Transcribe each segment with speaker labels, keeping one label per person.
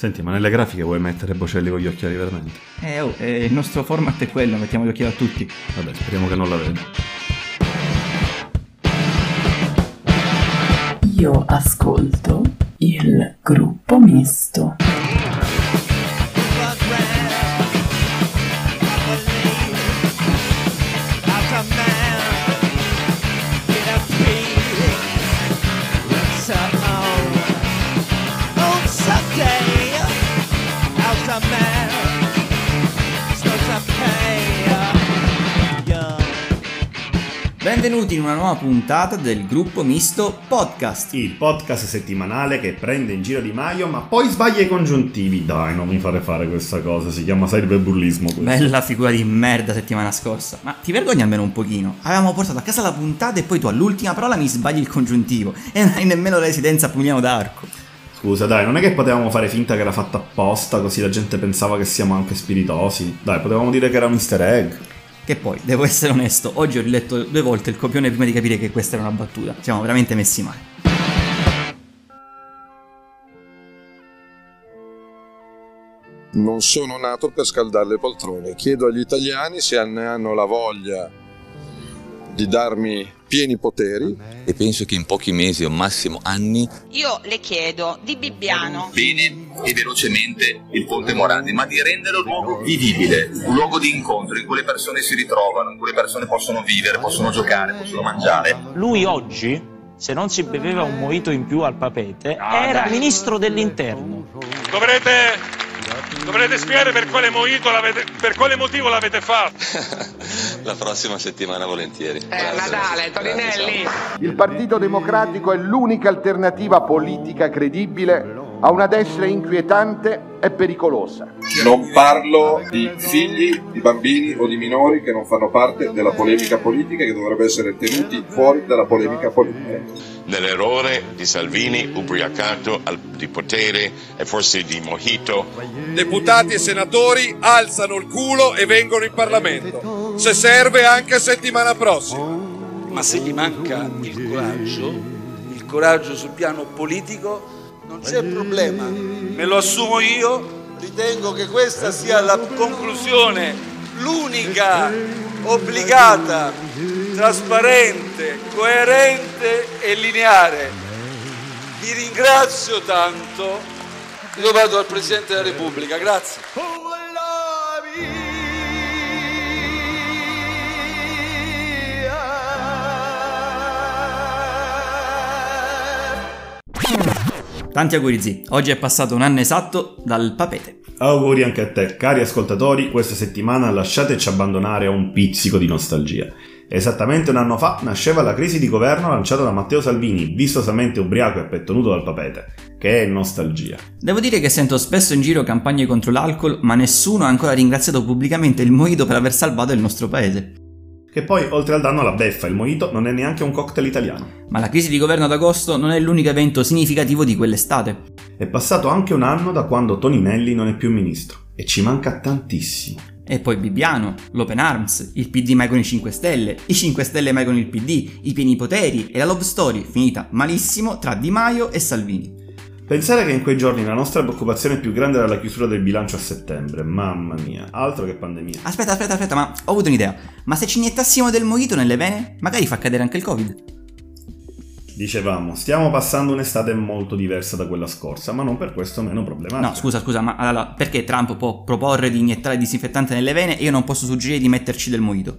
Speaker 1: Senti, ma nelle grafiche vuoi mettere Bocelli con gli occhiali veramente?
Speaker 2: Eh, oh, eh, il nostro format è quello, mettiamo gli occhiali a tutti.
Speaker 1: Vabbè, speriamo che non la veda.
Speaker 3: Io ascolto il gruppo misto.
Speaker 2: Benvenuti in una nuova puntata del gruppo misto podcast.
Speaker 1: Il podcast settimanale che prende in giro Di Maio ma poi sbaglia i congiuntivi. Dai, non mi fare fare questa cosa, si chiama cyberbullismo. questo.
Speaker 2: Bella figura di merda settimana scorsa. Ma ti vergogni almeno un pochino? Avevamo portato a casa la puntata e poi tu all'ultima parola mi sbagli il congiuntivo. E non hai nemmeno la residenza a Pugliano d'Arco.
Speaker 1: Scusa, dai, non è che potevamo fare finta che era fatta apposta così la gente pensava che siamo anche spiritosi. Dai, potevamo dire che era un easter egg.
Speaker 2: Che poi, devo essere onesto, oggi ho riletto due volte il copione prima di capire che questa era una battuta. Siamo veramente messi male.
Speaker 4: Non sono nato per scaldare le poltrone. Chiedo agli italiani se ne hanno la voglia di darmi pieni poteri.
Speaker 5: e penso che in pochi mesi o massimo anni
Speaker 6: Io le chiedo di Bibbiano.
Speaker 7: bene e velocemente il Ponte Morandi, ma di renderlo un luogo vivibile, un luogo di incontro in cui le persone si ritrovano, in cui le persone possono vivere, possono giocare, possono mangiare.
Speaker 8: Lui oggi, se non si beveva un mojito in più al papete, era ministro dell'interno.
Speaker 9: Dovrete, dovrete spiegare per quale, per quale motivo l'avete fatto.
Speaker 5: la prossima settimana volentieri.
Speaker 6: Eh, Natale, Torinelli.
Speaker 10: Il Partito Democratico è l'unica alternativa politica credibile a una destra inquietante e pericolosa.
Speaker 4: Non parlo di figli, di bambini o di minori che non fanno parte della polemica politica e che dovrebbero essere tenuti fuori dalla polemica politica.
Speaker 9: Nell'errore di Salvini ubriacato al- di potere e forse di mojito.
Speaker 4: Deputati e senatori alzano il culo e vengono in Parlamento. Se serve anche settimana prossima.
Speaker 11: ma se gli manca il coraggio, il coraggio sul piano politico, non c'è problema. Me lo assumo io, ritengo che questa sia la conclusione, l'unica, obbligata, trasparente, coerente e lineare. Vi ringrazio tanto. Io vado al Presidente della Repubblica, grazie.
Speaker 2: Tanti auguri zi, oggi è passato un anno esatto dal papete.
Speaker 1: Auguri anche a te, cari ascoltatori, questa settimana lasciateci abbandonare a un pizzico di nostalgia. Esattamente un anno fa nasceva la crisi di governo lanciata da Matteo Salvini, vistosamente ubriaco e petto nudo dal papete, che è nostalgia.
Speaker 2: Devo dire che sento spesso in giro campagne contro l'alcol, ma nessuno ha ancora ringraziato pubblicamente il Mojito per aver salvato il nostro paese.
Speaker 1: Che poi, oltre al danno alla beffa, il mojito non è neanche un cocktail italiano.
Speaker 2: Ma la crisi di governo ad agosto non è l'unico evento significativo di quell'estate.
Speaker 1: È passato anche un anno da quando Toninelli non è più ministro, e ci manca tantissimo.
Speaker 2: E poi Bibbiano, l'Open Arms, il PD mai con i 5 Stelle, i 5 Stelle mai con il PD, i pieni poteri e la love story finita malissimo tra Di Maio e Salvini.
Speaker 1: Pensare che in quei giorni la nostra preoccupazione più grande era la chiusura del bilancio a settembre, mamma mia, altro che pandemia.
Speaker 2: Aspetta, aspetta, aspetta, ma ho avuto un'idea. Ma se ci iniettassimo del mojito nelle vene, magari fa cadere anche il Covid.
Speaker 1: Dicevamo, stiamo passando un'estate molto diversa da quella scorsa, ma non per questo meno problematica.
Speaker 2: No, scusa, scusa, ma allora, perché Trump può proporre di iniettare disinfettante nelle vene e io non posso suggerire di metterci del mojito?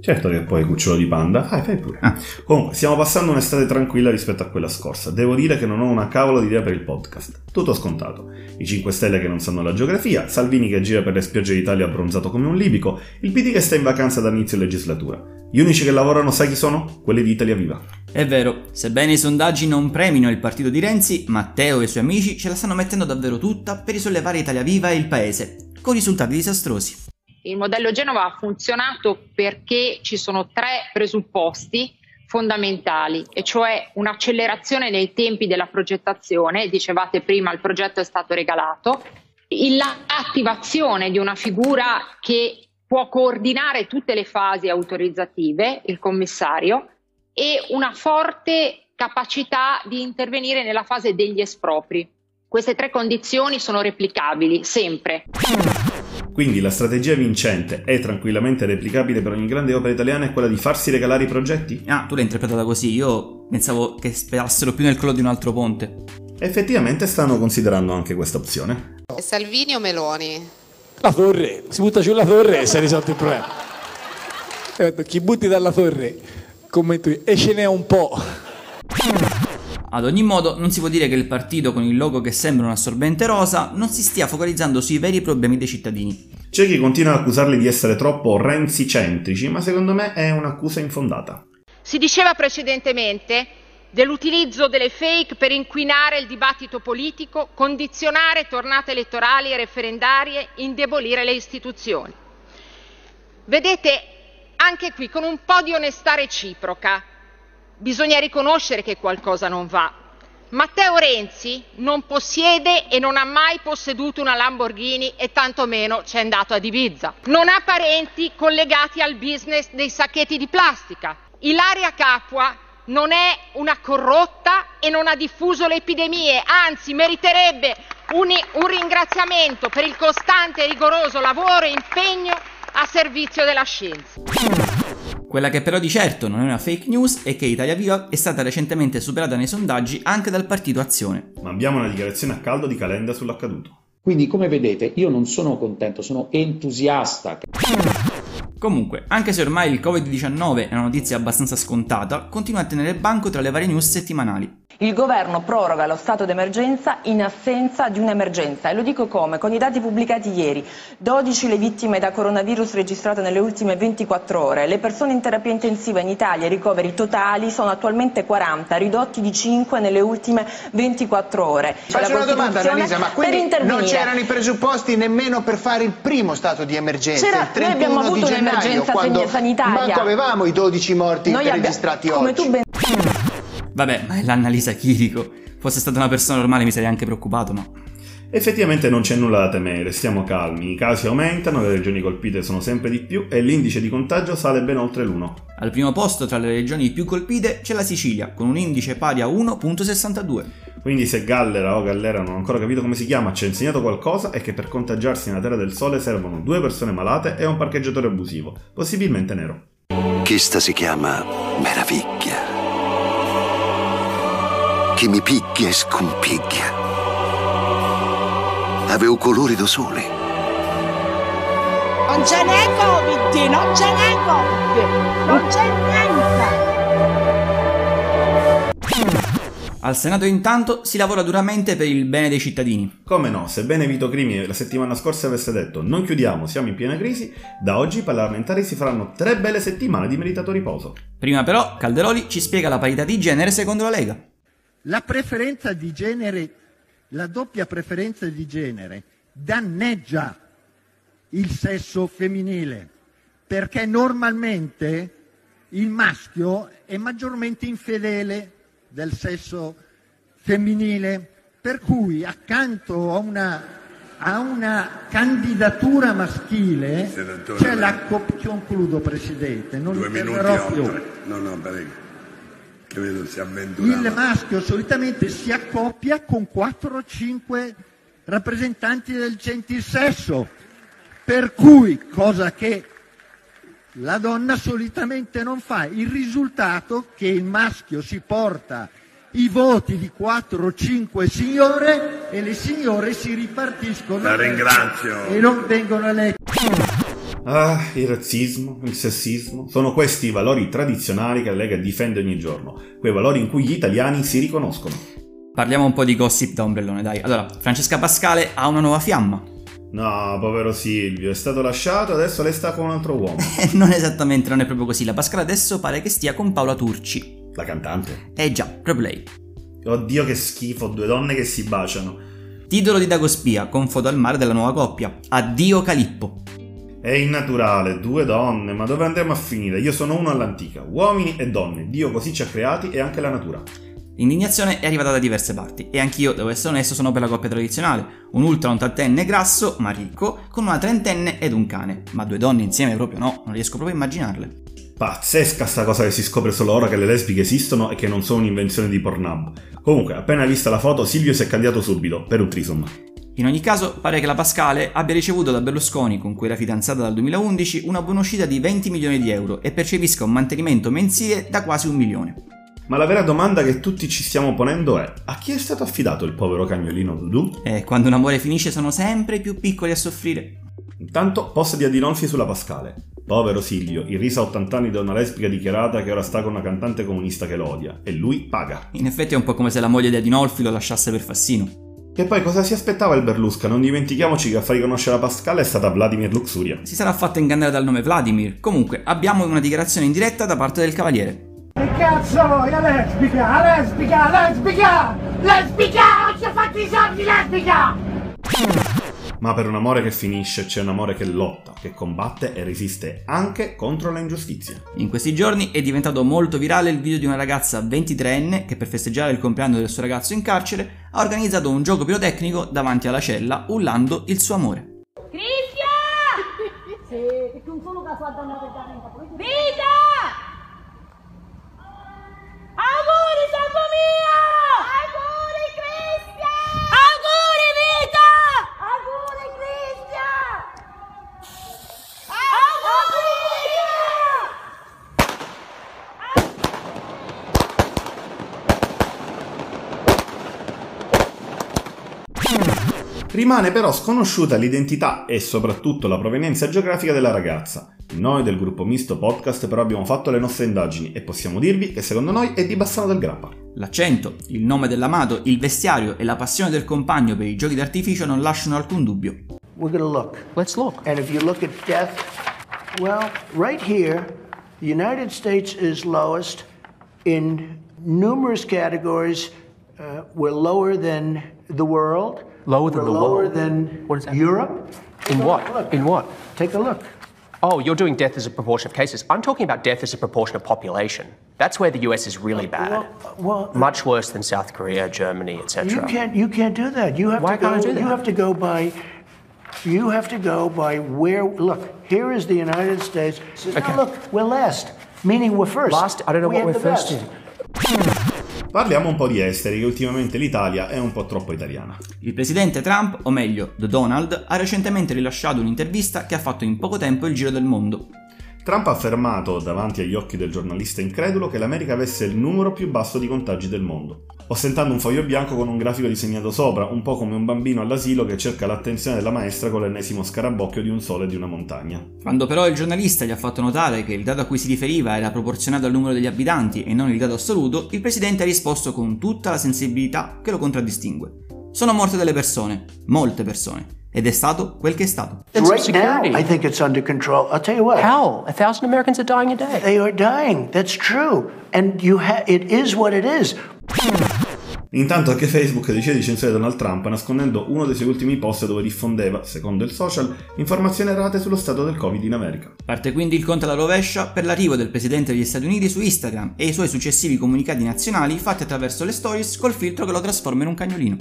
Speaker 1: Certo che poi cucciolo di panda, fai, fai pure.
Speaker 2: Ah.
Speaker 1: Comunque, stiamo passando un'estate tranquilla rispetto a quella scorsa. Devo dire che non ho una cavolo di idea per il podcast. Tutto scontato. I 5 Stelle che non sanno la geografia, Salvini che gira per le spiagge d'Italia abbronzato come un libico, il PD che sta in vacanza da inizio legislatura. Gli unici che lavorano sai chi sono? Quelli di Italia Viva.
Speaker 2: È vero, sebbene i sondaggi non premino il partito di Renzi, Matteo e i suoi amici ce la stanno mettendo davvero tutta per risollevare Italia Viva e il paese, con risultati disastrosi.
Speaker 6: Il modello Genova ha funzionato perché ci sono tre presupposti fondamentali, e cioè un'accelerazione nei tempi della progettazione, dicevate prima il progetto è stato regalato, l'attivazione di una figura che può coordinare tutte le fasi autorizzative, il commissario, e una forte capacità di intervenire nella fase degli espropri. Queste tre condizioni sono replicabili sempre.
Speaker 1: Quindi la strategia vincente è tranquillamente replicabile per ogni grande opera italiana è quella di farsi regalare i progetti?
Speaker 2: Ah, tu l'hai interpretata così, io pensavo che sperassero più nel crollo di un altro ponte.
Speaker 1: Effettivamente stanno considerando anche questa opzione.
Speaker 12: Salvini o Meloni?
Speaker 13: La torre, si butta giù la torre e si è risolto il problema. Chi butti dalla torre, commento io, e ce n'è un po'.
Speaker 2: Ad ogni modo, non si può dire che il partito con il logo che sembra un assorbente rosa non si stia focalizzando sui veri problemi dei cittadini.
Speaker 1: C'è chi continua ad accusarli di essere troppo renzi-centrici, ma secondo me è un'accusa infondata.
Speaker 14: Si diceva precedentemente dell'utilizzo delle fake per inquinare il dibattito politico, condizionare tornate elettorali e referendarie, indebolire le istituzioni. Vedete, anche qui con un po' di onestà reciproca, bisogna riconoscere che qualcosa non va. Matteo Renzi non possiede e non ha mai posseduto una Lamborghini e tantomeno ci è andato ad Ibiza. Non ha parenti collegati al business dei sacchetti di plastica. Ilaria Capua non è una corrotta e non ha diffuso le epidemie, anzi meriterebbe un, un ringraziamento per il costante e rigoroso lavoro e impegno a servizio della scienza.
Speaker 2: Quella che però di certo non è una fake news è che Italia Viva è stata recentemente superata nei sondaggi anche dal partito Azione.
Speaker 1: Ma abbiamo una dichiarazione a caldo di Calenda sull'accaduto.
Speaker 15: Quindi come vedete io non sono contento, sono entusiasta.
Speaker 2: Comunque, anche se ormai il Covid-19 è una notizia abbastanza scontata, continua a tenere banco tra le varie news settimanali.
Speaker 16: Il governo proroga lo stato d'emergenza in assenza di un'emergenza e lo dico come? Con i dati pubblicati ieri, 12 le vittime da coronavirus registrate nelle ultime 24 ore, le persone in terapia intensiva in Italia, i ricoveri totali sono attualmente 40, ridotti di 5 nelle ultime 24 ore.
Speaker 17: Faccio una domanda Annalisa, ma quindi non c'erano i presupposti nemmeno per fare il primo stato di emergenza, il 31
Speaker 16: noi abbiamo avuto
Speaker 17: di gennaio, quando
Speaker 16: sanitaria.
Speaker 17: manco avevamo i 12 morti
Speaker 16: Noi
Speaker 17: registrati oggi.
Speaker 2: Vabbè, ma è l'Annalisa Chirico. Fosse stata una persona normale mi sarei anche preoccupato, no?
Speaker 1: Effettivamente non c'è nulla da temere, stiamo calmi, i casi aumentano, le regioni colpite sono sempre di più e l'indice di contagio sale ben oltre l'1.
Speaker 2: Al primo posto tra le regioni più colpite c'è la Sicilia, con un indice pari a 1.62.
Speaker 1: Quindi se Gallera o Gallera non ho ancora capito come si chiama ci ha insegnato qualcosa è che per contagiarsi nella Terra del Sole servono due persone malate e un parcheggiatore abusivo, possibilmente nero.
Speaker 18: Questa si chiama meraviglia. Che mi picchia e scompiglia. Avevo colori da sole.
Speaker 19: Non ce n'è Covid, non ce n'è Covid, non c'è niente.
Speaker 2: Al Senato intanto si lavora duramente per il bene dei cittadini.
Speaker 1: Come no, sebbene Vito Crimi la settimana scorsa avesse detto non chiudiamo, siamo in piena crisi, da oggi i parlamentari si faranno tre belle settimane di meritato riposo.
Speaker 2: Prima però Calderoli ci spiega la parità di genere secondo la Lega.
Speaker 20: La preferenza di genere, la doppia preferenza di genere danneggia il sesso femminile perché normalmente il maschio è maggiormente infedele del sesso femminile, per cui accanto a una, a una candidatura maschile c'è la concludo Presidente, non interverrò più.
Speaker 21: No, no, prego. Che vedo si avventura.
Speaker 20: Il maschio solitamente si accoppia con 4 o 5 rappresentanti del gentilsesso, per cui, cosa che la donna solitamente non fa, il risultato che il maschio si porta i voti di 4 o 5 signore e le signore si ripartiscono
Speaker 21: La ringrazio.
Speaker 20: e non vengono elette.
Speaker 1: Ah, il razzismo, il sessismo, sono questi i valori tradizionali che la Lega difende ogni giorno, quei valori in cui gli italiani si riconoscono.
Speaker 2: Parliamo un po' di gossip da ombrellone, dai. Allora, Francesca Pascale ha una nuova fiamma.
Speaker 1: No, povero Silvio, è stato lasciato, adesso lei sta con un altro uomo.
Speaker 2: Non esattamente, non è proprio così. La Pascale adesso pare che stia con Paola Turci.
Speaker 1: La cantante?
Speaker 2: Eh già, proprio lei.
Speaker 1: Oddio che schifo, due donne che si baciano.
Speaker 2: Titolo di Dagospia, con foto al mare della nuova coppia. Addio Calippo.
Speaker 1: È innaturale, due donne, ma dove andremo a finire? Io sono uno all'antica, uomini e donne, Dio così ci ha creati e anche la natura.
Speaker 2: L'indignazione è arrivata da diverse parti e anch'io, devo essere onesto, sono per la coppia tradizionale. Un ultra ottantenne grasso, ma ricco, con una trentenne ed un cane. Ma due donne insieme proprio no, non riesco proprio a immaginarle.
Speaker 1: Pazzesca sta cosa che si scopre solo ora che le lesbiche esistono e che non sono un'invenzione di Pornhub. Comunque, appena vista la foto, Silvio si è candidato subito, per un trisom.
Speaker 2: In ogni caso, pare che la Pascale abbia ricevuto da Berlusconi, con cui era fidanzata dal 2011, una buonuscita di 20 milioni di euro e percepisca un mantenimento mensile da quasi un milione.
Speaker 1: Ma la vera domanda che tutti ci stiamo ponendo è: a chi è stato affidato il povero cagnolino Dudu?
Speaker 2: E quando un amore finisce sono sempre i più piccoli a soffrire.
Speaker 1: Intanto, posta di Adinolfi sulla Pascale. Povero Silvio, irrisa a 80 anni da una lesbica dichiarata che ora sta con una cantante comunista che lo odia. E lui paga.
Speaker 2: In effetti è un po' come se la moglie di Adinolfi lo lasciasse per Fassino.
Speaker 1: E poi cosa si aspettava il Berlusca? Non dimentichiamoci che a fargli conoscere la Pascale è stata Vladimir Luxuria.
Speaker 2: Si sarà fatto ingannare dal nome Vladimir. Comunque, abbiamo una dichiarazione in diretta da parte del cavaliere.
Speaker 19: Che cazzo vuoi? La lesbica, la lesbica, la lesbica! Lesbica! Ci ha fatto i soldi, lesbica!
Speaker 1: Ma per un amore che finisce c'è un amore che lotta, che combatte e resiste anche contro le ingiustizie.
Speaker 2: In questi giorni è diventato molto virale il video di una ragazza 23enne che per festeggiare il compleanno del suo ragazzo in carcere ha organizzato un gioco pirotecnico davanti alla cella urlando il suo amore.
Speaker 19: Cristian! Sì, perché non sono casuale da per Vita! Auguri, salvo mio! Auguri, Cristian! Auguri, vita! Auguri, Cristian! Auguri, vita!
Speaker 1: Rimane però sconosciuta l'identità e soprattutto la provenienza geografica della ragazza. Noi del gruppo Misto Podcast però abbiamo fatto le nostre indagini e possiamo dirvi che secondo noi è di Bassano del Grappa.
Speaker 2: L'accento, il nome dell'amato, il vestiario e la passione del compagno per i giochi d'artificio non lasciano alcun dubbio.
Speaker 22: We're going to look.
Speaker 23: Let's look.
Speaker 22: And if you look at death, well, right here, the United States is lowest in numerous categories. Uh, we're lower than the world.
Speaker 23: Lower than
Speaker 22: we're
Speaker 23: the
Speaker 22: lower
Speaker 23: world?
Speaker 22: than
Speaker 23: What is that?
Speaker 22: Europe.
Speaker 23: In
Speaker 22: Take a
Speaker 23: what?
Speaker 22: look.
Speaker 23: In what?
Speaker 22: Take a look.
Speaker 23: Oh, you're doing death as a proportion of cases. I'm talking about death as a proportion of population. That's where the US is really uh, bad.
Speaker 22: Well,
Speaker 23: Much worse than South Korea, Germany, etc.
Speaker 22: you can't. You can't do that. You have
Speaker 23: Why
Speaker 22: to go.
Speaker 23: can't I do that?
Speaker 22: You have to go by. You have to go by where. Look, here is the United States. Says,
Speaker 23: Okay.
Speaker 22: "No, look, we're last, meaning we're first.
Speaker 23: Last, I don't know
Speaker 22: We
Speaker 23: what we're first
Speaker 22: best.
Speaker 23: in.
Speaker 1: Parliamo un po' di esteri, che ultimamente l'Italia è un po' troppo italiana.
Speaker 2: Il presidente Trump, o meglio, The Donald, ha recentemente rilasciato un'intervista che ha fatto in poco tempo il giro del mondo.
Speaker 1: Trump ha affermato, davanti agli occhi del giornalista incredulo, che l'America avesse il numero più basso di contagi del mondo, ostentando un foglio bianco con un grafico disegnato sopra, un po' come un bambino all'asilo che cerca l'attenzione della maestra con l'ennesimo scarabocchio di un sole e di una montagna.
Speaker 2: Quando però il giornalista gli ha fatto notare che il dato a cui si riferiva era proporzionato al numero degli abitanti e non il dato assoluto, il presidente ha risposto con tutta la sensibilità che lo contraddistingue. Sono morte delle persone, molte persone, ed è stato quel che è stato.
Speaker 22: Right now, I think it's under control. I'll tell you what.
Speaker 23: How? A thousand Americans are dying a day.
Speaker 22: They are dying. That's true. And you ha- it is what it is.
Speaker 1: Intanto anche Facebook decide di censurare Donald Trump nascondendo uno dei suoi ultimi post dove diffondeva, secondo il social, informazioni errate sullo stato del Covid in America.
Speaker 2: Parte quindi il conto alla rovescia per l'arrivo del presidente degli Stati Uniti su Instagram e i suoi successivi comunicati nazionali fatti attraverso le stories col filtro che lo trasforma in un cagnolino.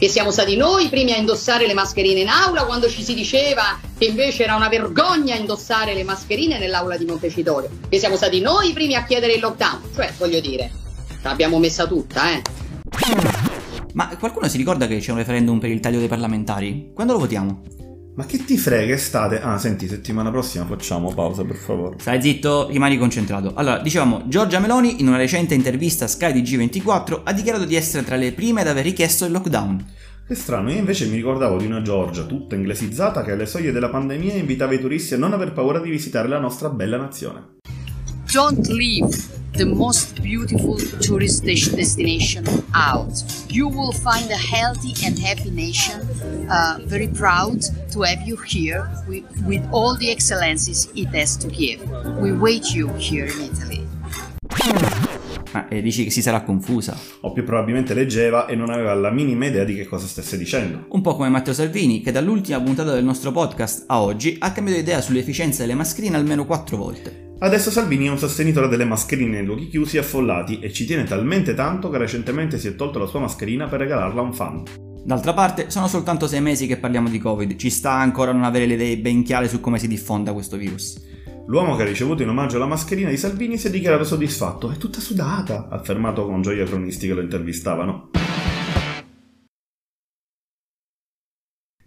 Speaker 24: Che siamo stati noi i primi a indossare le mascherine in aula quando ci si diceva che invece era una vergogna indossare le mascherine nell'aula di Montecitorio, che siamo stati noi i primi a chiedere il lockdown, cioè voglio dire, l'abbiamo messa tutta, eh.
Speaker 2: Ma qualcuno si ricorda che c'è un referendum per il taglio dei parlamentari? Quando lo votiamo?
Speaker 1: Ma che ti frega estate? Ah, senti, settimana prossima facciamo pausa, per favore.
Speaker 2: Stai zitto, rimani concentrato. Allora, dicevamo, Giorgia Meloni in una recente intervista a Sky di G24 ha dichiarato di essere tra le prime ad aver richiesto il lockdown.
Speaker 1: Che strano, io invece mi ricordavo di una Giorgia tutta inglesizzata che alle soglie della pandemia invitava i turisti a non aver paura di visitare la nostra bella nazione.
Speaker 25: Don't leave the most beautiful tourist des- destination out. You will find a healthy and happy nation, uh, very proud to have you here with, with all the excellencies it has to give. We wait you here in Italy.
Speaker 2: Ma eh, dici che si sarà confusa?
Speaker 1: O più probabilmente leggeva e non aveva la minima idea di che cosa stesse dicendo.
Speaker 2: Un po' come Matteo Salvini, che dall'ultima puntata del nostro podcast a oggi ha cambiato idea sull'efficienza delle mascherine almeno quattro volte.
Speaker 1: Adesso Salvini è un sostenitore delle mascherine nei luoghi chiusi e affollati e ci tiene talmente tanto che recentemente si è tolto la sua mascherina per regalarla a un fan.
Speaker 2: D'altra parte, sono soltanto sei mesi che parliamo di Covid, ci sta ancora a non avere le idee ben chiare su come si diffonda questo virus.
Speaker 1: L'uomo che ha ricevuto in omaggio la mascherina di Salvini si è dichiarato soddisfatto. È tutta sudata, ha affermato con gioia i cronisti che lo intervistavano.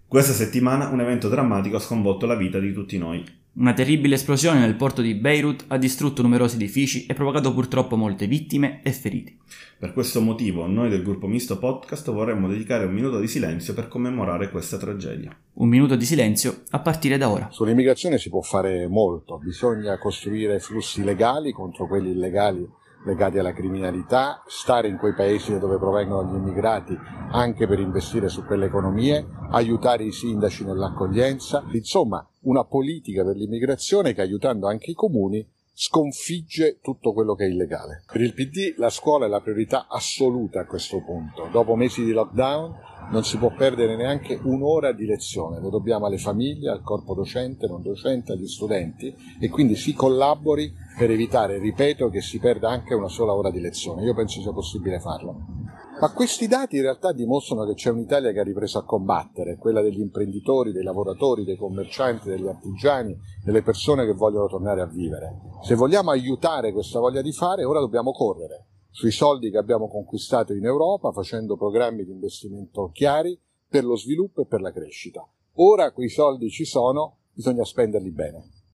Speaker 1: Questa settimana un evento drammatico ha sconvolto la vita di tutti noi.
Speaker 2: Una terribile esplosione nel porto di Beirut ha distrutto numerosi edifici e provocato purtroppo molte vittime e feriti.
Speaker 1: Per questo motivo noi del gruppo Misto Podcast vorremmo dedicare un minuto di silenzio per commemorare questa tragedia.
Speaker 2: Un minuto di silenzio a partire da ora.
Speaker 26: Sull'immigrazione si può fare molto, bisogna costruire flussi legali contro quelli illegali legati alla criminalità, stare in quei paesi dove provengono gli immigrati anche per investire su quelle economie, aiutare i sindaci nell'accoglienza, insomma una politica per l'immigrazione che aiutando anche i comuni sconfigge tutto quello che è illegale. Per il PD la scuola è la priorità assoluta a questo punto. Dopo mesi di lockdown non si può perdere neanche un'ora di lezione, lo dobbiamo alle famiglie, al corpo docente, non docente, agli studenti e quindi si collabori per evitare, ripeto, che si perda anche una sola ora di lezione. Io penso sia possibile farlo. Ma questi dati in realtà dimostrano che c'è un'Italia che ha ripreso a combattere, quella degli imprenditori, dei lavoratori, dei commercianti, degli artigiani, delle persone che vogliono tornare a vivere. Se vogliamo aiutare questa voglia di fare, ora dobbiamo correre sui soldi che abbiamo conquistato in Europa facendo programmi di investimento chiari per lo sviluppo e per la crescita. Ora quei soldi ci sono, bisogna spenderli bene.